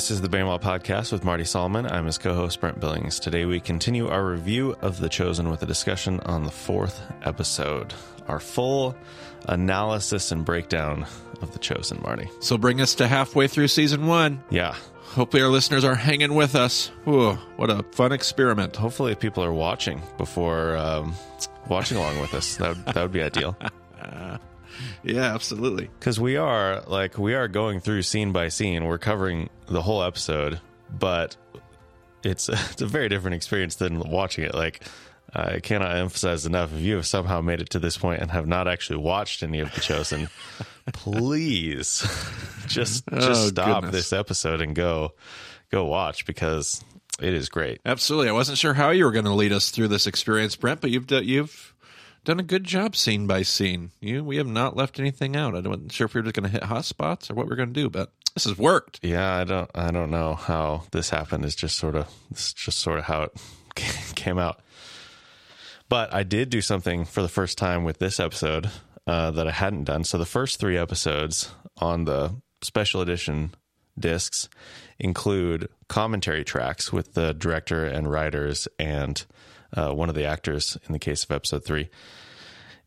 This is the BEMA Podcast with Marty Solomon. I'm his co host, Brent Billings. Today we continue our review of The Chosen with a discussion on the fourth episode, our full analysis and breakdown of The Chosen, Marty. So bring us to halfway through season one. Yeah. Hopefully, our listeners are hanging with us. Ooh, what a fun experiment. Hopefully, people are watching before um, watching along with us. That would, that would be ideal. Yeah, absolutely. Because we are like we are going through scene by scene. We're covering the whole episode, but it's it's a very different experience than watching it. Like I cannot emphasize enough. If you have somehow made it to this point and have not actually watched any of the Chosen, please just just Oh, stop goodness. this episode and go go watch because it is great. Absolutely. I wasn't sure how you were going to lead us through this experience, Brent, but you've you've done a good job scene by scene. You we have not left anything out. I wasn't sure if we were just going to hit hot spots or what we are going to do, but this has worked. Yeah, I don't I don't know how this happened. It's just sort of it's just sort of how it came out. But I did do something for the first time with this episode uh, that I hadn't done. So the first three episodes on the special edition discs include commentary tracks with the director and writers and uh, one of the actors in the case of episode three.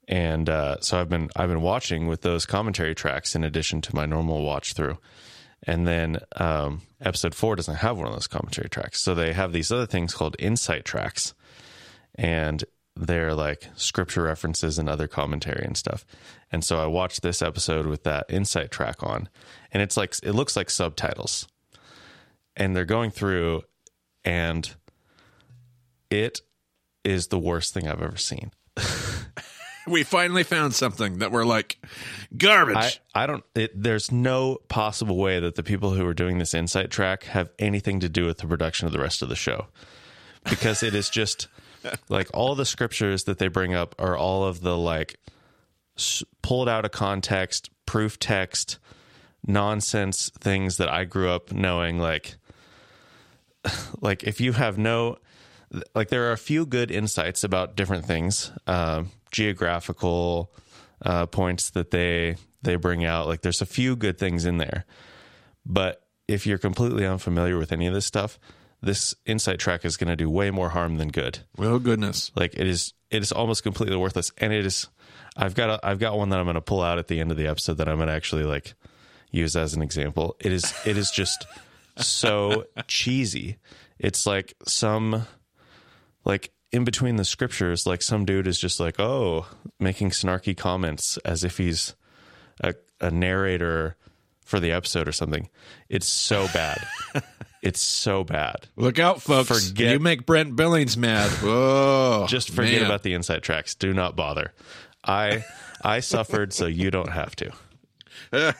And uh, so I've been I've been watching with those commentary tracks in addition to my normal watch through. And then um, episode four doesn't have one of those commentary tracks, so they have these other things called insight tracks, and they're like scripture references and other commentary and stuff. And so I watched this episode with that insight track on, and it's like it looks like subtitles, and they're going through, and it is the worst thing I've ever seen. We finally found something that we're like garbage. I, I don't it, there's no possible way that the people who are doing this insight track have anything to do with the production of the rest of the show because it is just like all the scriptures that they bring up are all of the like s- pulled out of context proof text nonsense things that i grew up knowing like like if you have no like there are a few good insights about different things um, geographical uh, points that they they bring out. Like there's a few good things in there. But if you're completely unfamiliar with any of this stuff this insight track is going to do way more harm than good. Oh goodness. like it is it is almost completely worthless. And it is i've got a, i've got one that i'm going to pull out at the end of the episode that i'm going to actually like use as an example. It is it is just so cheesy. It's like some like in between the scriptures like some dude is just like oh making snarky comments as if he's a, a narrator for the episode or something. It's so bad. It's so bad. Look out, folks. Forget- you make Brent Billings mad. Oh, just forget man. about the inside tracks. Do not bother. I i suffered so you don't have to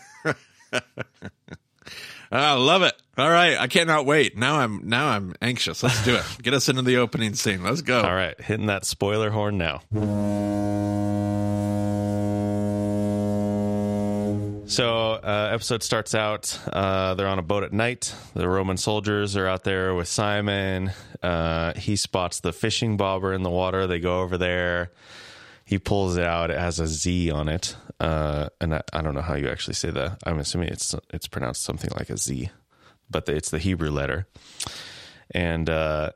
I love it. All right, I cannot wait. Now I'm now I'm anxious. Let's do it. Get us into the opening scene. Let's go. all right hitting that spoiler horn now So, uh, episode starts out. Uh, they're on a boat at night. The Roman soldiers are out there with Simon. Uh, he spots the fishing bobber in the water. They go over there. He pulls it out. It has a Z on it, uh, and I, I don't know how you actually say that. I'm assuming it's it's pronounced something like a Z, but it's the Hebrew letter. And uh,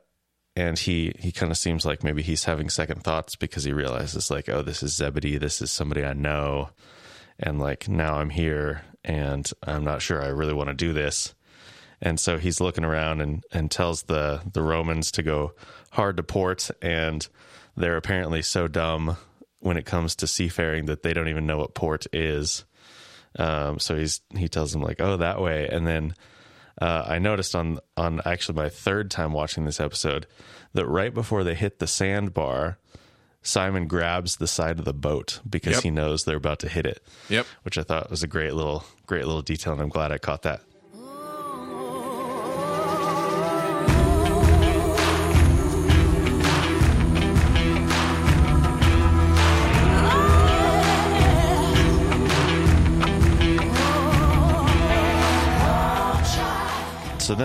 and he he kind of seems like maybe he's having second thoughts because he realizes like, oh, this is Zebedee. This is somebody I know and like now I'm here and I'm not sure I really want to do this. And so he's looking around and, and tells the, the Romans to go hard to port. And they're apparently so dumb when it comes to seafaring that they don't even know what port is. Um, so he's he tells them like, oh, that way. And then uh, I noticed on on actually my third time watching this episode that right before they hit the sandbar, Simon grabs the side of the boat because Yep. he knows they're about to hit it. Yep. Which I thought was a great little great little detail, and I'm glad I caught that.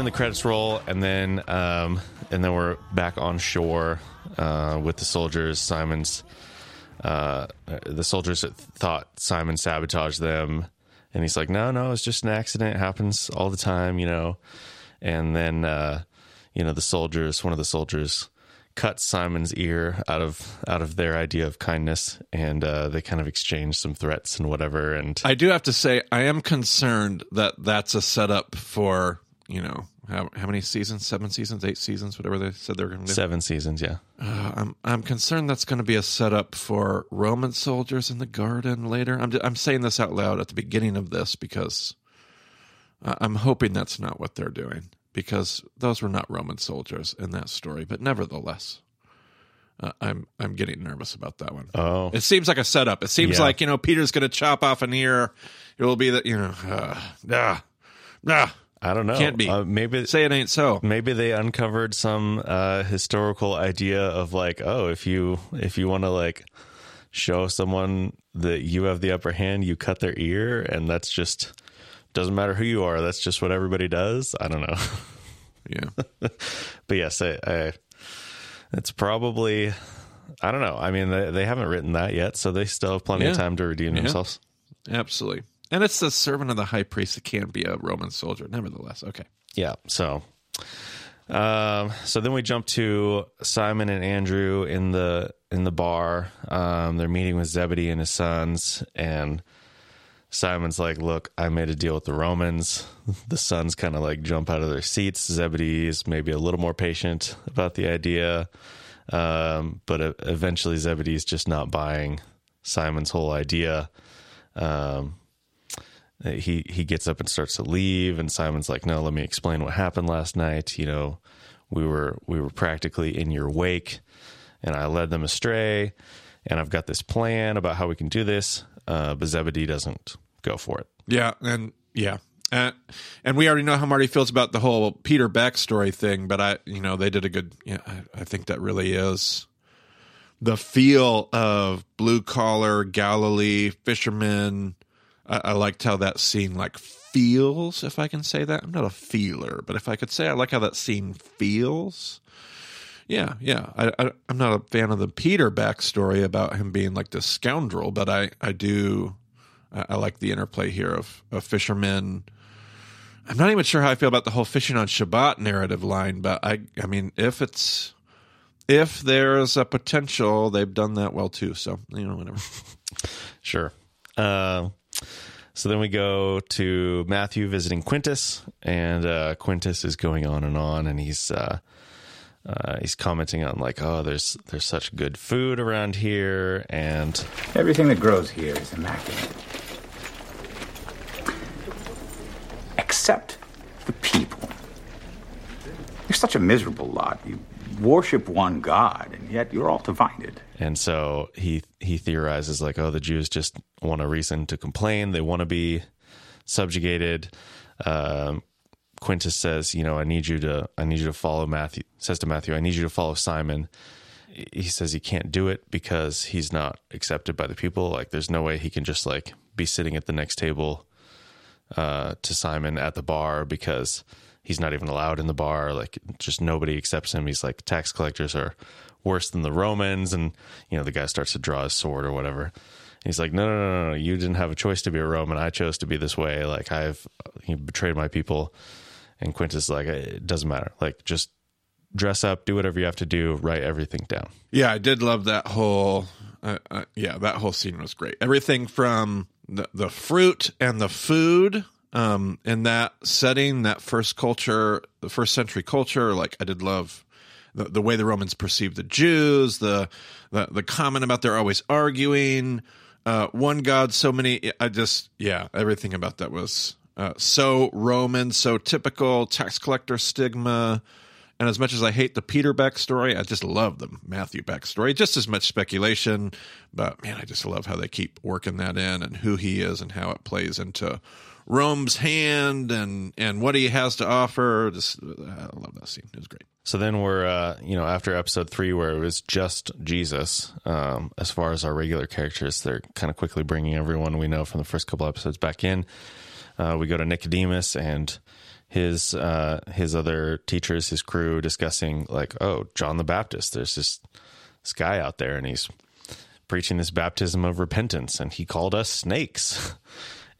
Then the credits roll, and then um, and then we're back on shore uh, with the soldiers. Simon's uh, the soldiers thought Simon sabotaged them, and he's like, "No, no, it's just an accident. It happens all the time, you know." and then uh, you know the soldiers, one of the soldiers cuts Simon's ear out of out of their idea of kindness, and uh, they kind of exchange some threats and whatever. And I do have to say, I am concerned that that's a setup for you know how, how many seasons? Seven seasons, eight seasons, whatever they said they were going to do. seven seasons, yeah. Uh, I'm I'm concerned that's going to be a setup for Roman soldiers in the garden later. I'm I'm saying this out loud at the beginning of this because I'm hoping that's not what they're doing because those were not Roman soldiers in that story. But nevertheless, uh, I'm I'm getting nervous about that one. Oh, It seems like a setup. It seems Yeah. like you know Peter's going to chop off an ear. It will be that you know, uh, nah, nah. I don't know. Can't be. Uh, maybe Say it ain't so. maybe they uncovered some uh, historical idea of like, oh, if you if you want to like show someone that you have the upper hand, you cut their ear, and that's just doesn't matter who you are. That's just what everybody does. I don't know, Yeah, but yes, I, I it's probably. I don't know. I mean, they, they haven't written that yet, so they still have plenty of time to redeem themselves. absolutely. And it's the servant of the high priest. that can't be a Roman soldier. Nevertheless, okay. Yeah. So, um, so then we jump to Simon and Andrew in the in the bar. Um, they're meeting with Zebedee and his sons, and Simon's like, "Look, I made a deal with the Romans." The sons kind of like jump out of their seats. Zebedee is maybe a little more patient about the idea, um, but eventually Zebedee's just not buying Simon's whole idea. Um, he he gets up and starts to leave and Simon's like no let me explain what happened last night you know we were we were practically in your wake and I led them astray and I've got this plan about how we can do this uh, but Zebedee doesn't go for it Yeah, and yeah. Uh, and we already know how Marty feels about the whole Peter backstory thing, but I, you know, they did a good. Yeah, I, I think that really is the feel of blue collar Galilee fishermen. I, I liked how that scene like feels, if I can say that. I'm not a feeler, but if I could say, I like how that scene feels. Yeah, yeah. I, I I'm not a fan of the Peter backstory about him being like this scoundrel, but I I do I, I like the interplay here of of fishermen. I'm not even sure how I feel about the whole fishing on Shabbat narrative line, but I I mean if it's if there's a potential, they've done that well too. So you know whatever. Sure. Um, so then we go to Matthew visiting Quintus, and uh, Quintus is going on and on, and he's uh, uh, he's commenting on like, oh, there's there's such good food around here, and Everything that grows here is immaculate. Except the people. You're such a miserable lot. You worship one God, and yet you're all divided. and so he he theorizes like, oh, the Jews just want a reason to complain, they want to be subjugated. Um, Quintus says, you know, I need you to I need you to follow Matthew. Says to Matthew, I need you to follow Simon. He says he can't do it because he's not accepted by the people. Like, there's no way he can just like be sitting at the next table uh, to Simon at the bar because he's not even allowed in the bar. Like, just nobody accepts him. He's like, tax collectors are worse than the Romans. And, you know, the guy starts to draw his sword or whatever. And he's like, no, no, no, no. You didn't have a choice to be a Roman. I chose to be this way. Like, I've he betrayed my people. And Quintus like, it doesn't matter. Like, just dress up, do whatever you have to do, write everything down. Yeah, I did love that whole. Uh, uh, yeah, that whole scene was great. Everything from the the fruit and the food um, in that setting, that first culture, the first century culture. Like I did love the, the way the Romans perceived the Jews. The the the comment about they're always arguing. Uh, one God, so many. I just yeah, everything about that was uh, so Roman, so typical tax collector stigma. And as much as I hate the Peter backstory, I just love the Matthew backstory. Just as much speculation, but man, I just love how they keep working that in and who he is and how it plays into Rome's hand and and what he has to offer. Just I love that scene. It was great. So then we're, uh, you know, after episode three, where it was just Jesus, um, as far as our regular characters, they're kind of quickly bringing everyone we know from the first couple episodes back in. Uh, we go to Nicodemus and his uh, his other teachers, his crew, discussing like, oh, John the Baptist. There's this this guy out there, and he's preaching this baptism of repentance, and he called us snakes.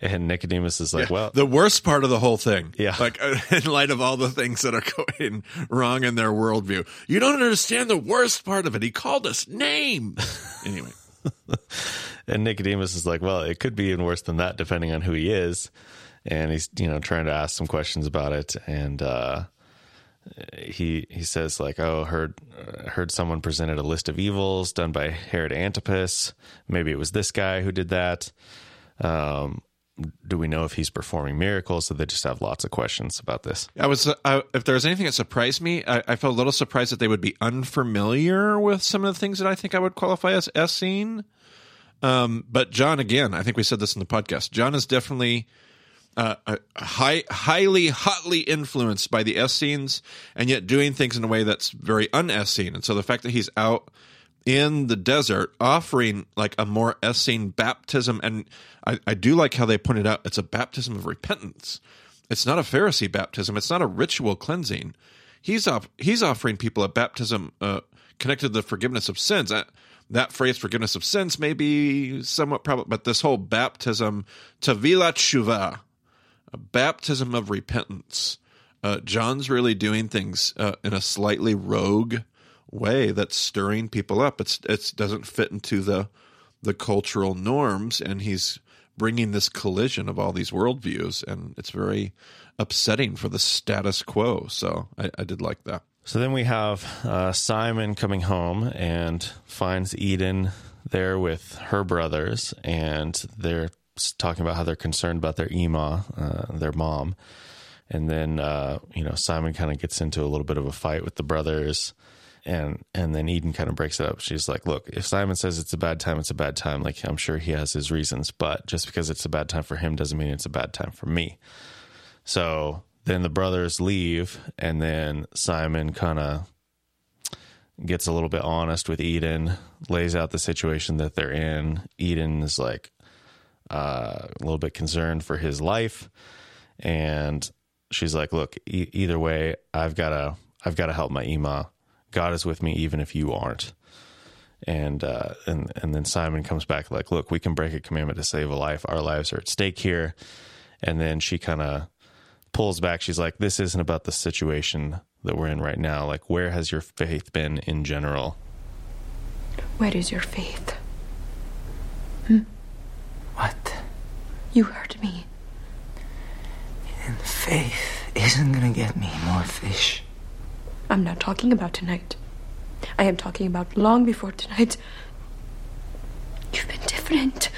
And Nicodemus is like, well, the worst part of the whole thing. Yeah. Like, uh, in light of all the things that are going wrong in their worldview, you don't understand the worst part of it. He called us name. Anyway, and Nicodemus is like, well, it could be even worse than that, depending on who he is. And he's, you know, trying to ask some questions about it. And, uh, he he says like oh heard uh, heard someone presented a list of evils done by Herod Antipas maybe it was this guy who did that um do we know if he's performing miracles so they just have lots of questions about this I was, uh, if there was anything that surprised me, I, I felt a little surprised that they would be unfamiliar with some of the things that I think I would qualify as Essene. Um, but John, again, I think we said this in the podcast. John is definitely uh, high, highly, hotly influenced by the Essenes, and yet doing things in a way that's very un-Essene. And so the fact that he's out in the desert offering like a more Essene baptism, and I, I do like how they pointed out it's a baptism of repentance. It's not a Pharisee baptism. It's not a ritual cleansing. He's off, he's offering people a baptism uh, connected to the forgiveness of sins. That, that phrase, forgiveness of sins, may be somewhat probably, but this whole baptism, tavila tshuva, a baptism of repentance. Uh, John's really doing things uh, in a slightly rogue way that's stirring people up. It's it doesn't fit into the the cultural norms, and he's bringing this collision of all these worldviews, and it's very upsetting for the status quo. So I, I did like that. So then we have uh, Simon coming home and finds Eden there with her brothers, and they're talking about how they're concerned about their Ema, uh, their mom. And then uh, you know Simon kind of gets into a little bit of a fight with the brothers, and and then Eden kind of breaks it up. She's like, "Look, if Simon says it's a bad time, it's a bad time. Like I'm sure he has his reasons, but just because it's a bad time for him doesn't mean it's a bad time for me." So then the brothers leave, and then Simon kind of gets a little bit honest with Eden, lays out the situation that they're in. Eden is like uh, a little bit concerned for his life, and she's like, "Look, e- either way, I've got to, I've got to help my Ema. God is with me, even if you aren't." And uh, and and then Simon comes back like, "Look, we can break a commandment to save a life. Our lives are at stake here." And then she kind of pulls back. She's like, "This isn't about the situation that we're in right now. Like, where has your faith been in general?" Where is your faith? Hmm? What? You heard me. And faith isn't gonna get me more fish. I'm not talking about tonight. I am talking about long before tonight. You've been different.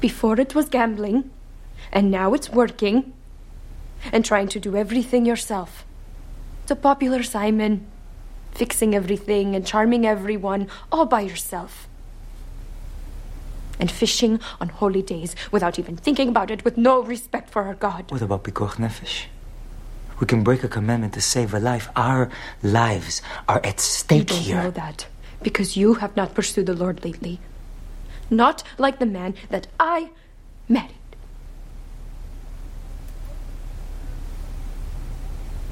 Before it was gambling, and now it's working and trying to do everything yourself. The popular Simon, fixing everything and charming everyone all by yourself. And fishing on holy days without even thinking about it, with no respect for our God. What about Pikuach Nefesh? We can break a commandment to save a life. Our lives are at stake You stake don't here. know that because you have not pursued the Lord lately. Not like the man that I married.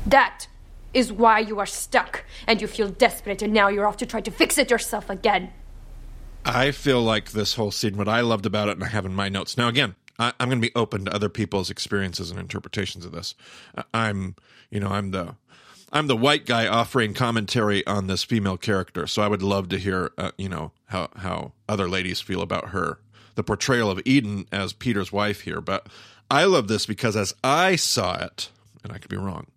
That is why you are stuck and you feel desperate, and now you're off to try to fix it yourself again. I feel like this whole scene, what I loved about it, and I have in my notes. Now, again, I, I'm going to be open to other people's experiences and interpretations of this. I'm, you know, I'm the, I'm the white guy offering commentary on this female character, so I would love to hear, uh, you know, how how other ladies feel about her, the portrayal of Eden as Peter's wife here. But I love this because as I saw it, and I could be wrong,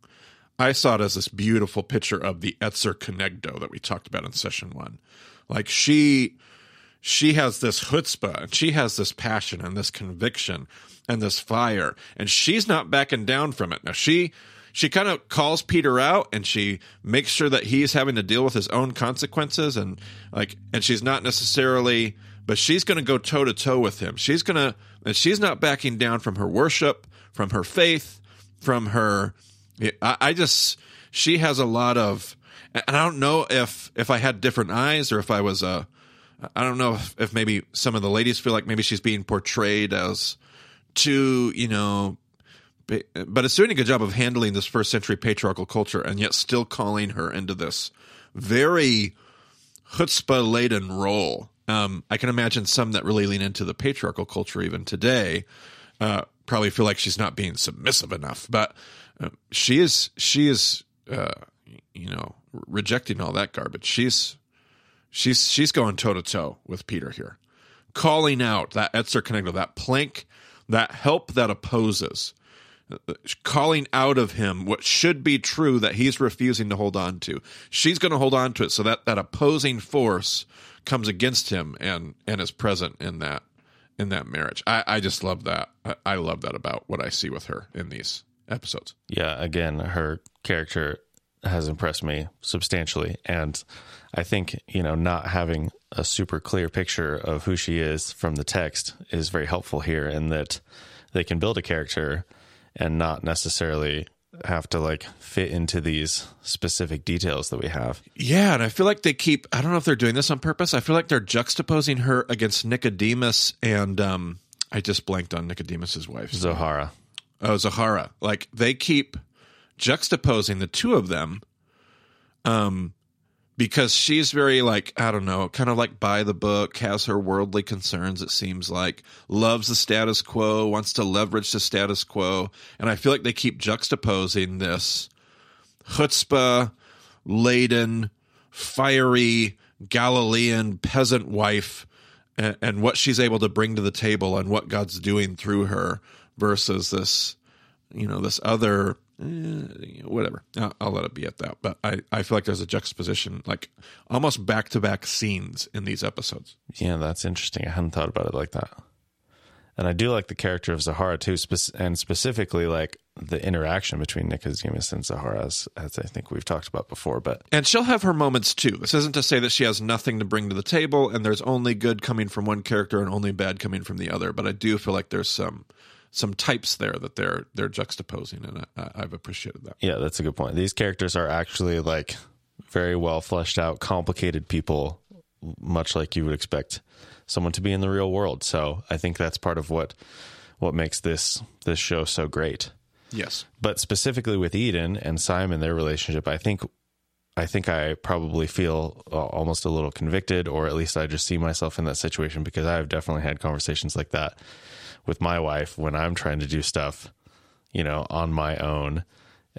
I saw it as this beautiful picture of the Ezer Kenegdo that we talked about in session one. Like she she has this chutzpah and she has this passion and this conviction and this fire and she's not backing down from it. Now she she kind of calls peter out and she makes sure that he's having to deal with his own consequences and like and she's not necessarily but she's going to go toe to toe with him. She's going to and she's not backing down from her worship from her faith from her I, I just she has a lot of and i don't know if if i had different eyes or if i was a I don't know if, if maybe some of the ladies feel like maybe she's being portrayed as too, you know, but it's doing a good job of handling this first century patriarchal culture and yet still calling her into this very chutzpah laden role Um, I can imagine some that really lean into the patriarchal culture even today uh, probably feel like she's not being submissive enough, but uh, she is. She is. Uh, you know, rejecting all that garbage. She's she's she's going toe to toe with Peter here, calling out that Ezer Kenegdo, that plank, that help that opposes, calling out of him what should be true that he's refusing to hold on to. She's going to hold on to it so that that opposing force comes against him and and is present in that in that marriage. I, I just love that. I, I love that about what I see with her in these episodes. Yeah, again, her character has impressed me substantially. And I think, you know, not having a super clear picture of who she is from the text is very helpful here in that they can build a character and not necessarily have to like fit into these specific details that we have. Yeah, and I feel like they keep I don't know if they're doing this on purpose. I feel like they're juxtaposing her against Nicodemus and um I just blanked on Nicodemus's wife. Zohara. Oh, Zahara. Like they keep juxtaposing the two of them um because she's very like i don't know kind of like by the book has her worldly concerns it seems like loves the status quo wants to leverage the status quo and i feel like they keep juxtaposing this chutzpah laden fiery galilean peasant wife and, and what she's able to bring to the table and what god's doing through her versus this you know this other eh, whatever I'll, I'll let it be at that but I, I feel like there's a juxtaposition like almost back-to-back scenes in these episodes Yeah, that's interesting. I hadn't thought about it like that. And I do like the character of Zahara too, spec- and specifically like the interaction between Nicodemus and Zahara, as, as I think we've talked about before. But and she'll have her moments too this isn't to say that she has nothing to bring to the table and there's only good coming from one character and only bad coming from the other but i do feel like there's some some types there that they're they're juxtaposing and I, i've appreciated that yeah, that's a good point. These characters are actually like very well fleshed out, complicated people, much like you would expect someone to be in the real world. So I think that's part of what what makes this this show so great. yes but specifically with Eden and Simon, their relationship, I think, I think I probably feel uh, almost a little convicted, or at least I just see myself in that situation because I have definitely had conversations like that with my wife when I'm trying to do stuff, you know, on my own,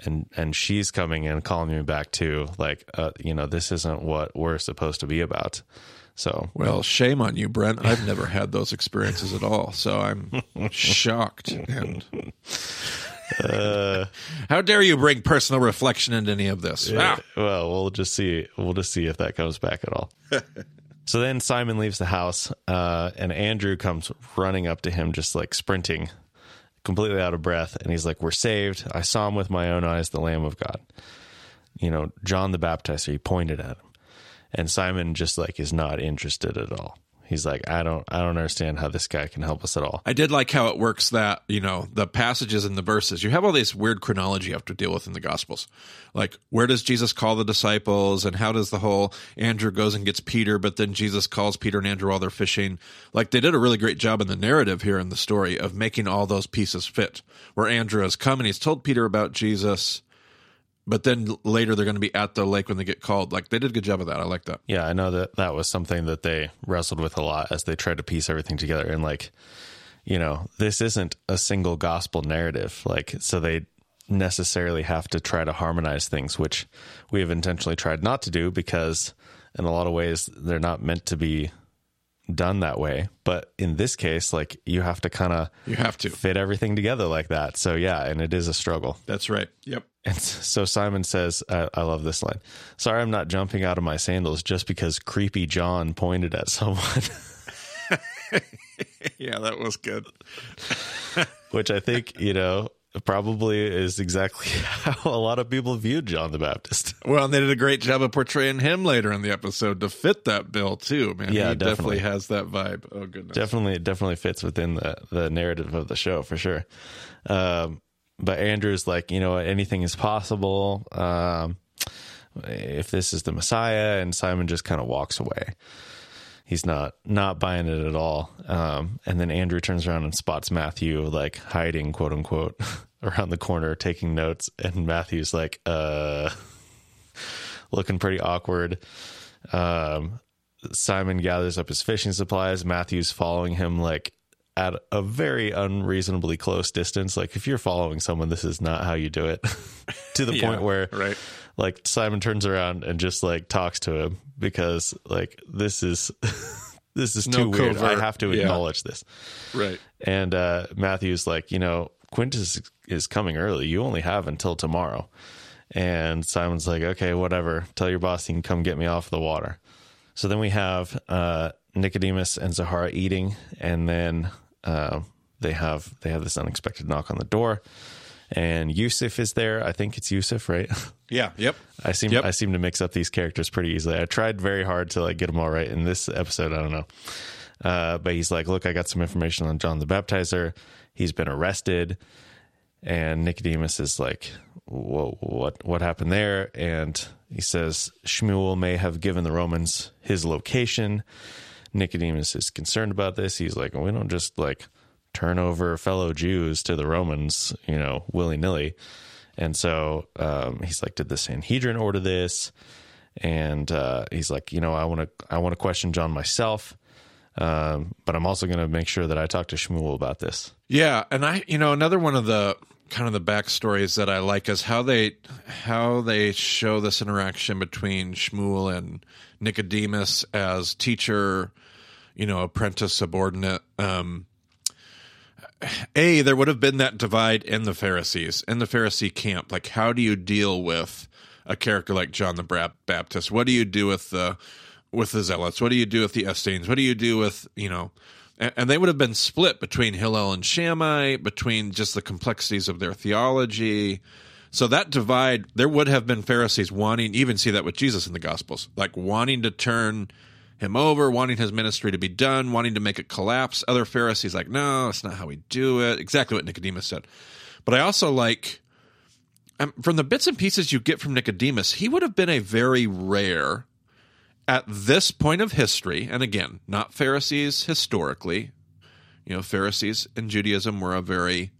and and she's coming and calling me back to like, uh, you know, this isn't what we're supposed to be about. So Well, shame on you, Brent. I've never had those experiences at all, so I'm shocked. And how dare you bring personal reflection into any of this? Ah. Well, we'll just see. We'll just see if that comes back at all. so then Simon leaves the house, uh, and Andrew comes running up to him, just like sprinting, completely out of breath. And he's like, "We're saved. I saw him with my own eyes, the Lamb of God." You know, John the Baptizer. He pointed at him, and Simon just like is not interested at all. He's like, "I don't, I don't understand how this guy can help us at all." I did like how it works that, you know, the passages and the verses, you have all this weird chronology you have to deal with in the Gospels. Like, where does Jesus call the disciples and how does the whole Andrew goes and gets Peter, but then Jesus calls Peter and Andrew while they're fishing? Like, they did a really great job in the narrative here in the story of making all those pieces fit. Where Andrew has come and he's told Peter about Jesus, but then later they're going to be at the lake when they get called. Like, they did a good job of that. I like that. Yeah, I know that that was something that they wrestled with a lot as they tried to piece everything together. And like, you know, this isn't a single gospel narrative. Like, so they necessarily have to try to harmonize things, which we have intentionally tried not to do because in a lot of ways they're not meant to be done that way. But in this case, like you have to kind of You have to. fit everything together like that. So yeah, and it is a struggle. That's right. Yep. And so Simon says, I, I love this line. Sorry, I'm not jumping out of my sandals just because creepy John pointed at someone, Yeah, that was good. which I think, you know, probably is exactly how a lot of people viewed John the Baptist. Well, and they did a great job of portraying him later in the episode to fit that bill too, man. Yeah, he definitely definitely. has that vibe. Oh goodness. Definitely, it definitely fits within the, the narrative of the show for sure. Um, but Andrew's like, you know anything is possible. Um, if this is the Messiah, and Simon just kind of walks away. He's not not buying it at all. Um, and then Andrew turns around and spots Matthew like hiding, quote unquote, around the corner taking notes, and Matthew's like, uh, looking pretty awkward. Um, Simon gathers up his fishing supplies. Matthew's following him like at a very unreasonably close distance. Like if you're following someone, this is not how you do it. to the Yeah, point where right. like Simon turns around and just like talks to him because like this is this is No too weird. I have to yeah. acknowledge this. Right. And uh, Matthew's like, you know, Quintus is coming early. You only have until tomorrow. And Simon's like, okay, whatever. Tell your boss he can come get me off the water. So then we have uh, Nicodemus and Zahara eating, and then uh, they have they have this unexpected knock on the door, and Yusuf is there. I think it's Yusuf, right? Yeah. Yep. I seem Yep. I seem to mix up these characters pretty easily. I tried very hard to like get them all right in this episode. I don't know, uh, but he's like, "Look, I got some information on John the Baptizer. He's been arrested." And Nicodemus is like, Whoa, "What what happened there?" And he says Shmuel may have given the Romans his location. Nicodemus is concerned about this. He's like, "We don't just like turn over fellow Jews to the Romans, you know, willy nilly." And so um, he's like, "Did the Sanhedrin order this?" And uh, he's like, "You know, I want to I want to question John myself, um, but I'm also going to make sure that I talk to Shmuel about this." Yeah, and I, you know, another one of the kind of the backstories that I like is how they how they show this interaction between Shmuel and Nicodemus as teacher, you know, apprentice, subordinate. Um, a there would have been that divide in the Pharisees in the Pharisee camp. Like, how do you deal with a character like John the Baptist? What do you do with the with the zealots? What do you do with the Essenes? What do you do with you know? And, and they would have been split between Hillel and Shammai, between just the complexities of their theology. So that divide, there would have been Pharisees wanting, even see that with Jesus in the Gospels, like wanting to turn him over, wanting his ministry to be done, wanting to make it collapse. Other Pharisees like, no, that's not how we do it. Exactly what Nicodemus said. But I also like um, from the bits and pieces you get from Nicodemus, he would have been a very rare at this point of history, and again, not Pharisees historically. You know, Pharisees in Judaism were a very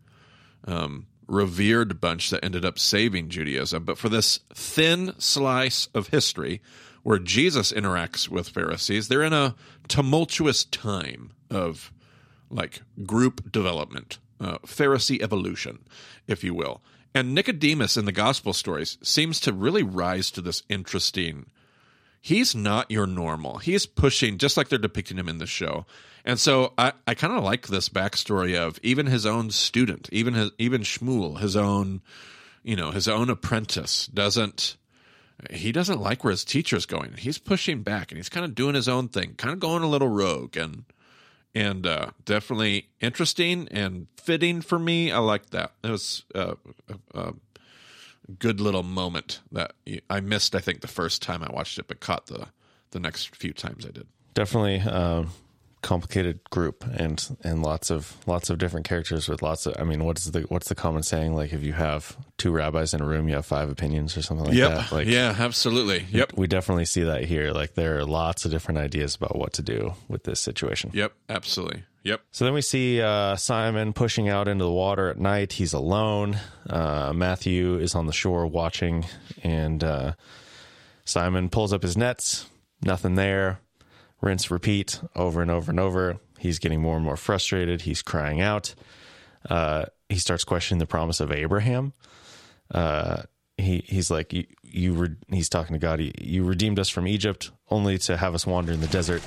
um, revered bunch that ended up saving Judaism. But for this thin slice of history where Jesus interacts with Pharisees, they're in a tumultuous time of like group development, uh, Pharisee evolution, if you will. And Nicodemus in the gospel stories seems to really rise to this interesting. He's not your normal. He's pushing just like they're depicting him in the show. And so I, I kind of like this backstory of even his own student, even his, even Shmuel, his own, you know, his own apprentice doesn't he doesn't like where his teacher's going. He's pushing back and he's kind of doing his own thing, kind of going a little rogue and and uh, definitely interesting and fitting for me. I like that. It was uh, a, a good little moment that I missed. I think the first time I watched it, but caught the the next few times I did. Definitely um, complicated group and and lots of lots of different characters with lots of. I mean, what's the what's the common saying? Like, if you have two rabbis in a room, you have five opinions or something like that. Like, yeah, absolutely. Yep. we definitely see that here. Like, there are lots of different ideas about what to do with this situation. Yep. Absolutely. Yep. So then we see uh, Simon pushing out into the water at night. He's alone. Uh, Matthew is on the shore watching, and uh, Simon pulls up his nets. Nothing there. Rinse, repeat over and over and over. He's getting more and more frustrated. He's crying out. Uh, he starts questioning the promise of Abraham. Uh, he he's like you. you re- he's talking to God. You, you redeemed us from Egypt, only to have us wander in the desert.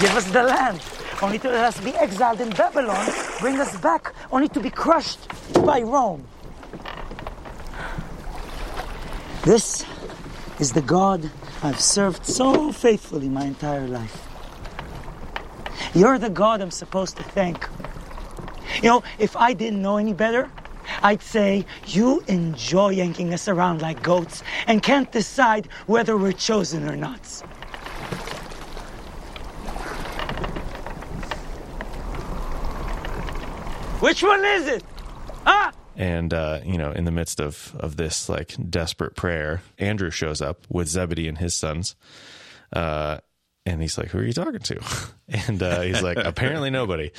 Give us the land, only to let us be exiled in Babylon. Bring us back, only to be crushed by Rome. This is the God I've served so faithfully my entire life. You're the God I'm supposed to thank. You know, if I didn't know any better, I'd say you enjoy yanking us around like goats and can't decide whether we're chosen or not. Which one is it? Huh? And uh, you know, in the midst of of this like desperate prayer, Andrew shows up with Zebedee and his sons, uh, and he's like, "Who are you talking to?" And uh, he's like, "Apparently nobody."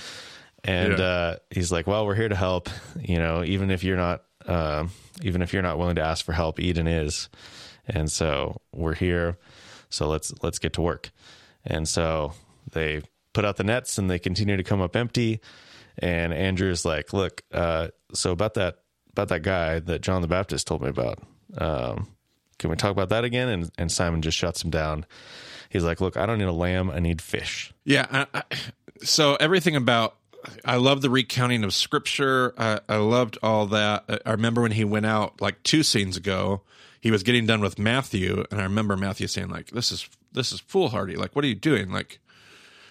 And Yeah. uh, he's like, "Well, we're here to help. You know, even if you're not, uh, even if you're not willing to ask for help, Eden is, and so we're here." So let's let's get to work. And so they put out the nets and they continue to come up empty. And Andrew's like, "Look, uh, so about that about that guy that John the Baptist told me about. Um, can we talk about that again?" And and Simon just shuts him down. He's like, "Look, I don't need a lamb. I need fish." Yeah. I, I, so everything about I love the recounting of scripture. I, I loved all that. I, I remember when he went out like two scenes ago, he was getting done with Matthew, and I remember Matthew saying like, "This is this is foolhardy. Like, what are you doing? Like,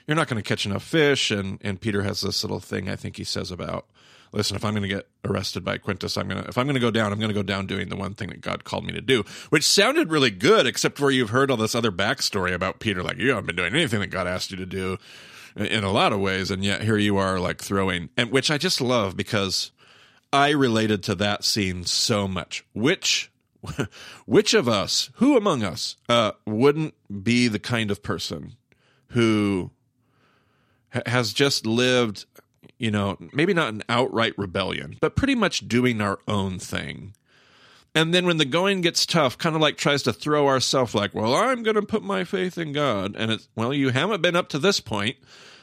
you're not going to catch enough fish." And and Peter has this little thing I think he says about, "Listen, if I'm going to get arrested by Quintus, I'm gonna if I'm going to go down, I'm going to go down doing the one thing that God called me to do," which sounded really good, except where you've heard all this other backstory about Peter, like you haven't been doing anything that God asked you to do in a lot of ways and yet here you are like throwing and which i just love because i related to that scene so much which which of us who among us uh, wouldn't be the kind of person who has just lived you know maybe not an outright rebellion but pretty much doing our own thing. And then when the going gets tough kind of like tries to throw ourselves like well i'm going to put my faith in god. And it's well you haven't been up to this point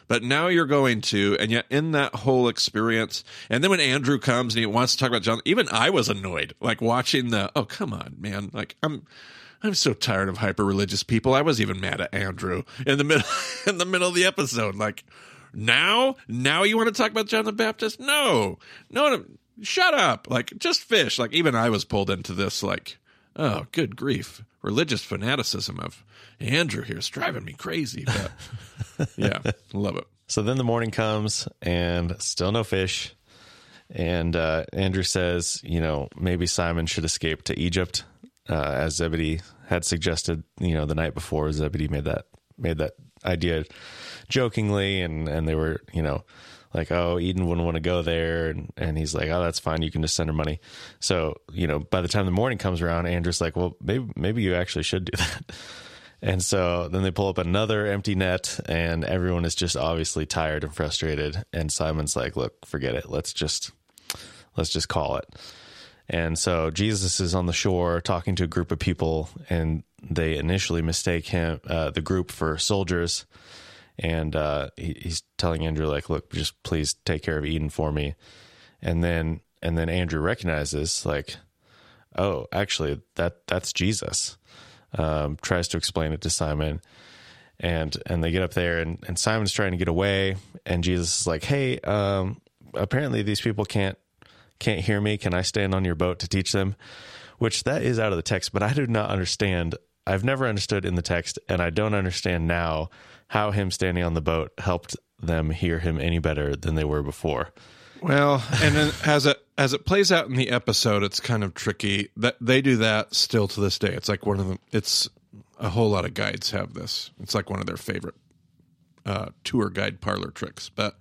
but now you're going to. And yet in that whole experience and then when andrew comes and he wants to talk about john even i was annoyed like watching the oh come on man. Like i'm i'm so tired of hyper religious people. I was even mad at andrew in the middle in the middle of the episode. Like now? Now you want to talk about john the baptist? No. No, no. Shut up. Like just fish. Like even i was pulled into this like oh good grief. Religious fanaticism of andrew here is driving me crazy but yeah love it. So then the morning comes and still no fish. And uh, Andrew says, you know, maybe Simon should escape to Egypt, uh, as Zebedee had suggested. You know, the night before, Zebedee made that made that idea jokingly, and and they were, you know, like, oh, Eden wouldn't want to go there, and and he's like, oh, that's fine, you can just send her money. So you know, by the time the morning comes around, Andrew's like, well, maybe maybe you actually should do that. And so then they pull up another empty net, and everyone is just obviously tired and frustrated. And Simon's like, "Look, forget it. Let's just let's just call it." And so Jesus is on the shore talking to a group of people, and they initially mistake him, uh, the group, for soldiers. And uh, he, he's telling Andrew, like, "Look, just please take care of Eden for me." And then and then Andrew recognizes, like, "Oh, actually, that that's Jesus." um, tries to explain it to Simon, and and they get up there, and, and Simon's trying to get away, and Jesus is like, "Hey, um, apparently these people can't can't hear me. Can I stand on your boat to teach them?" Which that is out of the text, but I do not understand. I've never understood in the text, and I don't understand now how him standing on the boat helped them hear him any better than they were before. Well, and then as it as it plays out in the episode, it's kind of tricky. That they do that still to this day. It's like one of them. It's a whole lot of guides have this. It's like one of their favorite uh, tour guide parlor tricks. But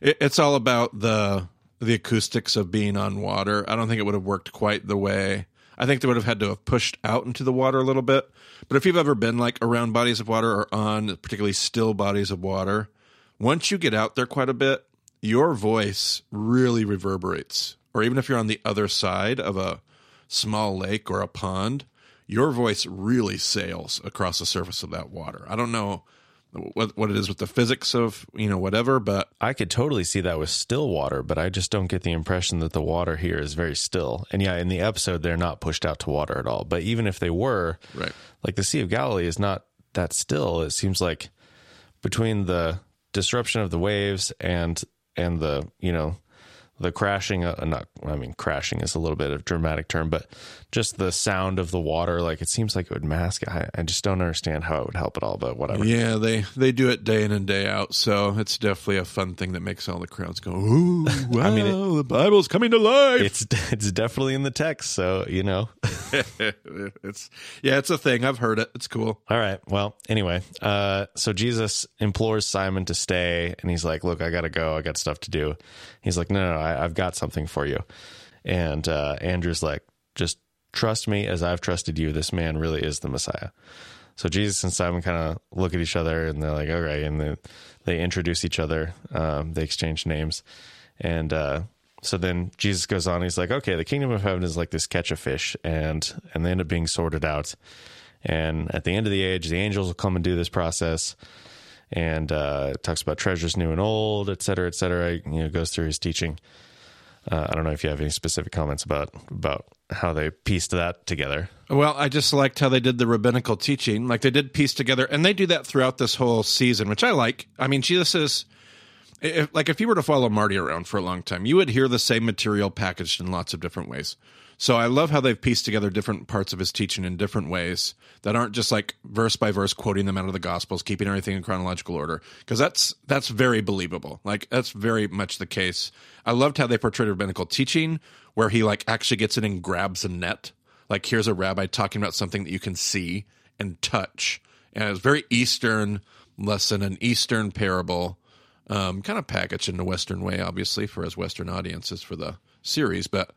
it, it's all about the the acoustics of being on water. I don't think it would have worked quite the way. I think they would have had to have pushed out into the water a little bit. But if you've ever been like around bodies of water or on particularly still bodies of water, once you get out there quite a bit, your voice really reverberates. Or even if you're on the other side of a small lake or a pond, your voice really sails across the surface of that water. I don't know what what it is with the physics of, you know, whatever, but I could totally see that with still water, but I just don't get the impression that the water here is very still. And yeah, in the episode, they're not pushed out to water at all. But even if they were, Right. like the Sea of Galilee is not that still. It seems like between the disruption of the waves and and the you know the crashing uh, not i mean crashing is a little bit of a dramatic term but just the sound of the water like it seems like it would mask it I, I just don't understand how it would help at all but whatever Yeah, they they do it day in and day out, so it's definitely a fun thing that makes all the crowds go, "Ooh, wow, mean, it- the Bible's coming to life!" it's it's definitely in the text so you know it's yeah, it's a thing. I've heard it. It's cool. All right. Well, anyway, uh, so Jesus implores Simon to stay, and he's like, "Look, I gotta go. I got stuff to do." He's like, "No, no, no I, I've got something for you." And uh, Andrew's like, "Just trust me, as I've trusted you. This man really is the Messiah." So Jesus and Simon kind of look at each other, and they're like, "All right," and they they introduce each other. Um, they exchange names, and uh, so then Jesus goes on. He's like, "Okay, the kingdom of heaven is like this catch of fish," and and they end up being sorted out And at the end of the age, the angels will come and do this process. And uh, talks about treasures new and old, et cetera, et cetera. You know, goes through his teaching. Uh, I don't know if you have any specific comments about about how they pieced that together. Well, I just liked how they did the rabbinical teaching. Like they did piece together, and they do that throughout this whole season, which I like. I mean, Jesus is. If, like if you were to follow Marty around for a long time, you would hear the same material packaged in lots of different ways. So I love how they've pieced together different parts of his teaching in different ways that aren't just like verse by verse quoting them out of the gospels, keeping everything in chronological order because that's that's very believable. Like that's very much the case. I loved how they portrayed rabbinical teaching where he like actually gets in and grabs a net. Like here's a rabbi talking about something that you can see and touch. And it's very Eastern lesson, an Eastern parable, um, kind of packaged in a Western way, obviously, for as Western audiences for the series. But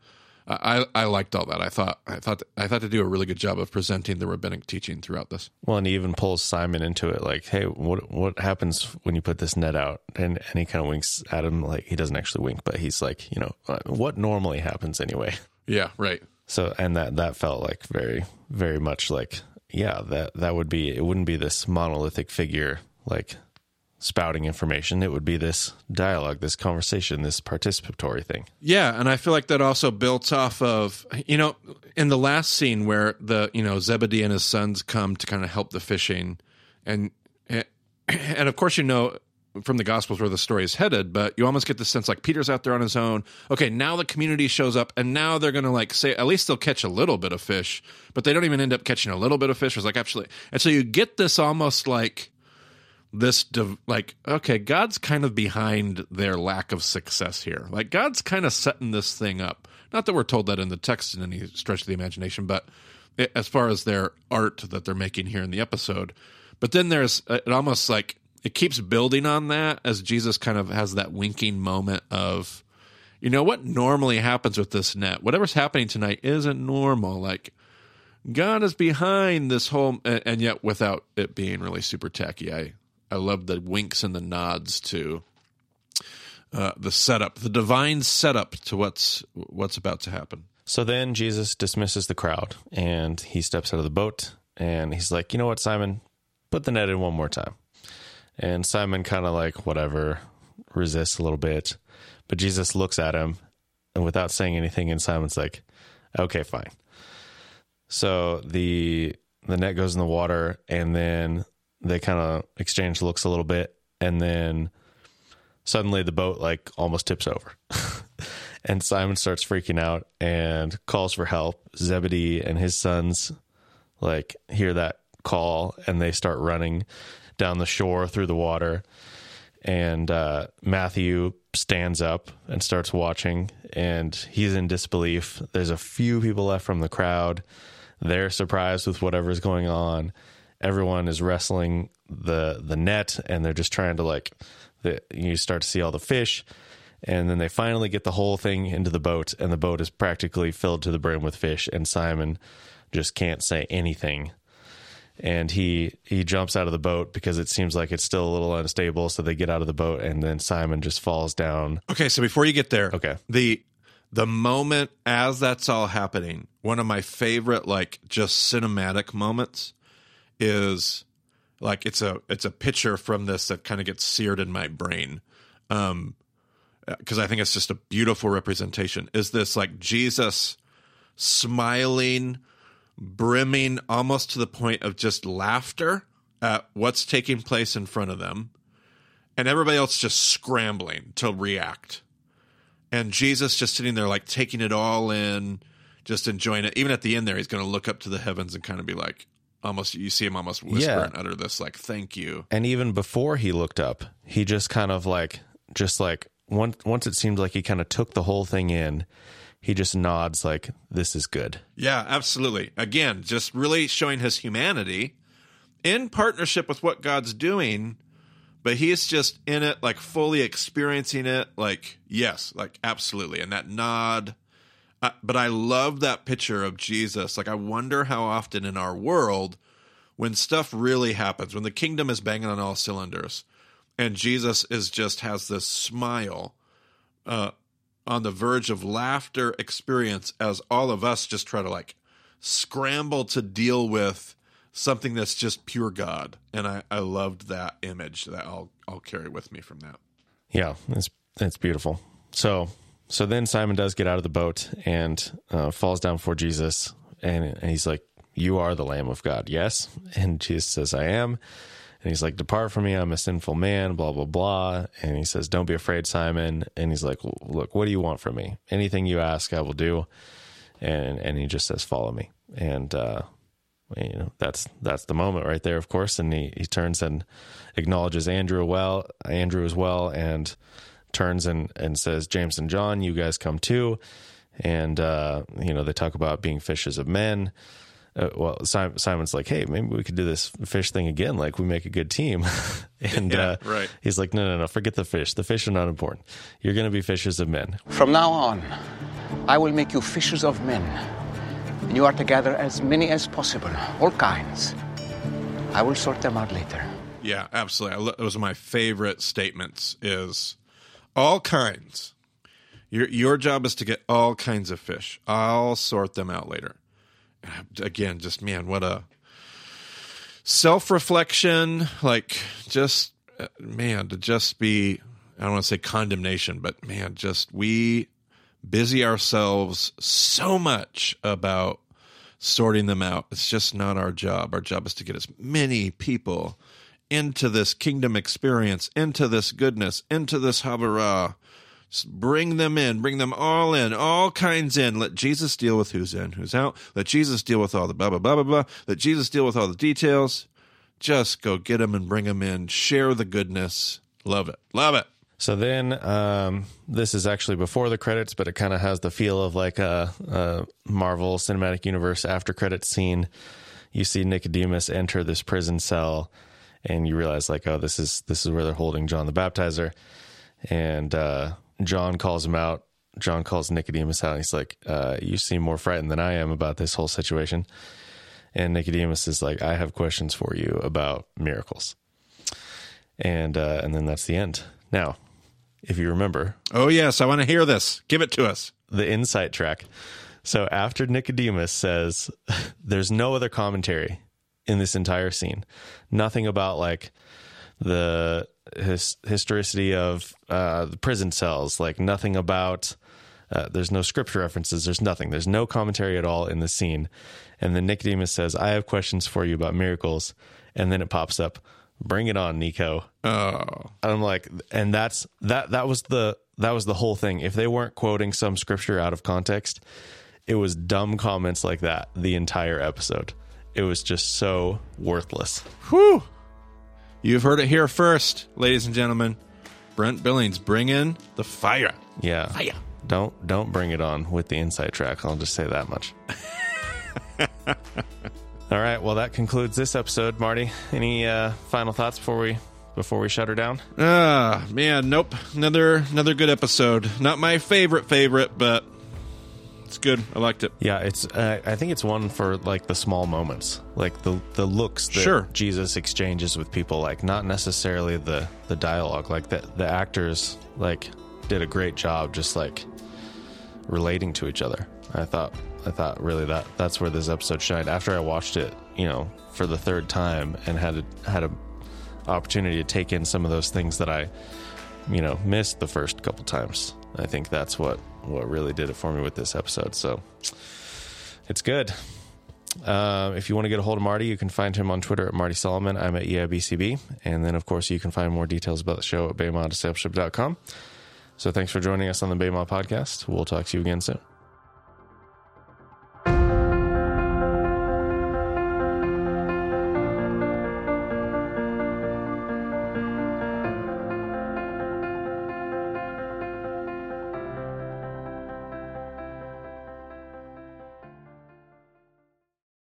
I, I liked all that. I thought I thought I thought to do a really good job of presenting the rabbinic teaching throughout this. Well, and he even pulls Simon into it, like, "Hey, what what happens when you put this net out?" And and he kind of winks at him, like he doesn't actually wink, but he's like, you know, uh, what normally happens anyway. Yeah, right. So, and that that felt like very very much like, yeah, that that would be it. Wouldn't be this monolithic figure like spouting information. It would be this dialogue, this conversation, this participatory thing. Yeah, and I feel like that also built off of you know in the last scene where the you know Zebedee and his sons come to kind of help the fishing, and eh, and of course you know from the gospels where the story is headed but you almost get the sense like peter's out there on his own okay now the community shows up and now they're gonna like say at least they'll catch a little bit of fish but they don't even end up catching a little bit of fish it's like actually and so you get this almost like this div- like okay god's kind of behind their lack of success here. Like god's kind of setting this thing up. Not that we're told that in the text in any stretch of the imagination but it, as far as their art that they're making here in the episode. But then there's uh, it almost like it keeps building on that as jesus kind of has that winking moment of you know what normally happens with this net whatever's happening tonight isn't normal. Like god is behind this whole and, and yet without it being really super tacky i I love the winks and the nods to uh, the setup, the divine setup to what's what's about to happen. So then Jesus dismisses the crowd and he steps out of the boat and he's like, "You know what, Simon? Put the net in one more time." And Simon kind of like whatever resists a little bit, but Jesus looks at him and without saying anything and Simon's like, "Okay, fine." So the the net goes in the water and then they kind of exchange looks a little bit and then suddenly the boat like almost tips over. And simon starts freaking out and calls for help. Zebedee and his sons like hear that call and they start running down the shore through the water. And uh, matthew stands up and starts watching and he's in disbelief. There's a few people left from the crowd. They're surprised with whatever's going on everyone is wrestling the the net and they're just trying to like the, you start to see all the fish and then they finally get the whole thing into the boat and the boat is practically filled to the brim with fish and Simon just can't say anything. And he he jumps out of the boat because it seems like it's still a little unstable. So they get out of the boat and then Simon just falls down. Okay, so before you get there, Okay. the the moment as that's all happening, one of my favorite like just cinematic moments is like it's a it's a picture from this that kind of gets seared in my brain. Um because i think it's just a beautiful representation. Is this like jesus smiling brimming almost to the point of just laughter at what's taking place in front of them and everybody else just scrambling to react. And jesus just sitting there like taking it all in just enjoying it. Even at the end there he's going to look up to the heavens and kind of be like almost you see him almost whisper Yeah. and utter this like thank you. And even before he looked up he just kind of like just like once once it seemed like he kind of took the whole thing in he just nods like this is good. Yeah absolutely. Again just really showing his humanity in partnership with what god's doing but he's just in it like fully experiencing it like yes like absolutely. And that nod but i love that picture of jesus like i wonder how often in our world when stuff really happens when the kingdom is banging on all cylinders and jesus is just has this smile uh, on the verge of laughter experience as all of us just try to like scramble to deal with something that's just pure God, and I I loved that image that I'll I'll carry with me from that. Yeah, it's it's beautiful. So so then Simon does get out of the boat and uh, falls down before Jesus, and, and he's like, "You are the Lamb of God, yes?" And Jesus says, "I am." And he's like, Depart from me, I'm a sinful man, blah, blah, blah. And he says, Don't be afraid, Simon. And he's like, Look, what do you want from me? Anything you ask, I will do. And and he just says, Follow me. And uh you know, that's that's the moment right there, of course. And he, he turns and acknowledges Andrew well, Andrew as well, and turns and, and says, James and John, you guys come too. And uh, you know, they talk about being fishes of men uh, well, Simon, Simon's like, hey, maybe we could do this fish thing again. Like, we make a good team. and Yeah, uh, right. he's like, no, no, no, forget the fish. The fish are not important. You're going to be fishes of men. From now on, I will make you fishes of men. And you are to gather as many as possible, all kinds. I will sort them out later. Yeah, absolutely. I lo- Those are my favorite statements. Is all kinds. Your your job is to get all kinds of fish. I'll sort them out later. Again, just man, what a self reflection. Like just uh, man to just be. I don't want to say condemnation, but man, just we busy ourselves so much about sorting them out. It's just not our job. Our job is to get as many people into this kingdom experience, into this goodness, into this Habarah. Just Bring them in, bring them all in, all kinds in. Let Jesus deal with who's in, who's out. Let Jesus deal with all the blah, blah, blah, blah, blah. Let Jesus deal with all the details. Just go get them and bring them in. Share the goodness. Love it. Love it. So then, um, this is actually before the credits, but it kind of has the feel of like a, a Marvel Cinematic Universe after credits scene. You see Nicodemus enter this prison cell, and you realize like, oh, this is this is where they're holding John the Baptizer, and uh, John calls him out. John calls Nicodemus out. And he's like, uh, "You seem more frightened than I am about this whole situation." And Nicodemus is like, "I have questions for you about miracles." And uh, and then that's the end. Now, if you remember Oh, yes. I want to hear this. Give it to us. the insight track. So after Nicodemus says, there's no other commentary in this entire scene, nothing about like the his, historicity of uh, the prison cells, like nothing about. Uh, there's no scripture references. There's nothing. There's no commentary at all in the scene. And then Nicodemus says, "I have questions for you about miracles." And then it pops up, "Bring it on, Nico." Oh, And I'm like, and that's that that was the that was the whole thing. If they weren't quoting some scripture out of context, it was dumb comments like that the entire episode. It was just so worthless. Whew. You've heard it here first, ladies and gentlemen. Brent Billings, bring in the fire. Yeah. Fire. Don't don't bring it on with the insight track. I'll just say that much. All right. Well, that concludes this episode. Marty, any uh, final thoughts before we before we shut her down? Ah, man, nope. Another another good episode. Not my favorite favorite, but it's good. I liked it. Yeah, it's. Uh, I think it's one for like the small moments, like the the looks that Sure. Jesus exchanges with people. Like not necessarily the the dialogue. Like the the actors like did a great job, just like relating to each other. I thought. I thought really that that's where this episode shined. After I watched it, you know, for the third time and had a, had a opportunity to take in some of those things that I, you know, missed the first couple times. I think that's what what really did it for me with this episode. So it's good. Uh, if you want to get a hold of Marty, you can find him on Twitter at Marty Solomon. I'm at EIBCB. And then, of course, you can find more details about the show at BEMADiscipleship.com. So thanks for joining us on the BEMA podcast. We'll talk to you again soon.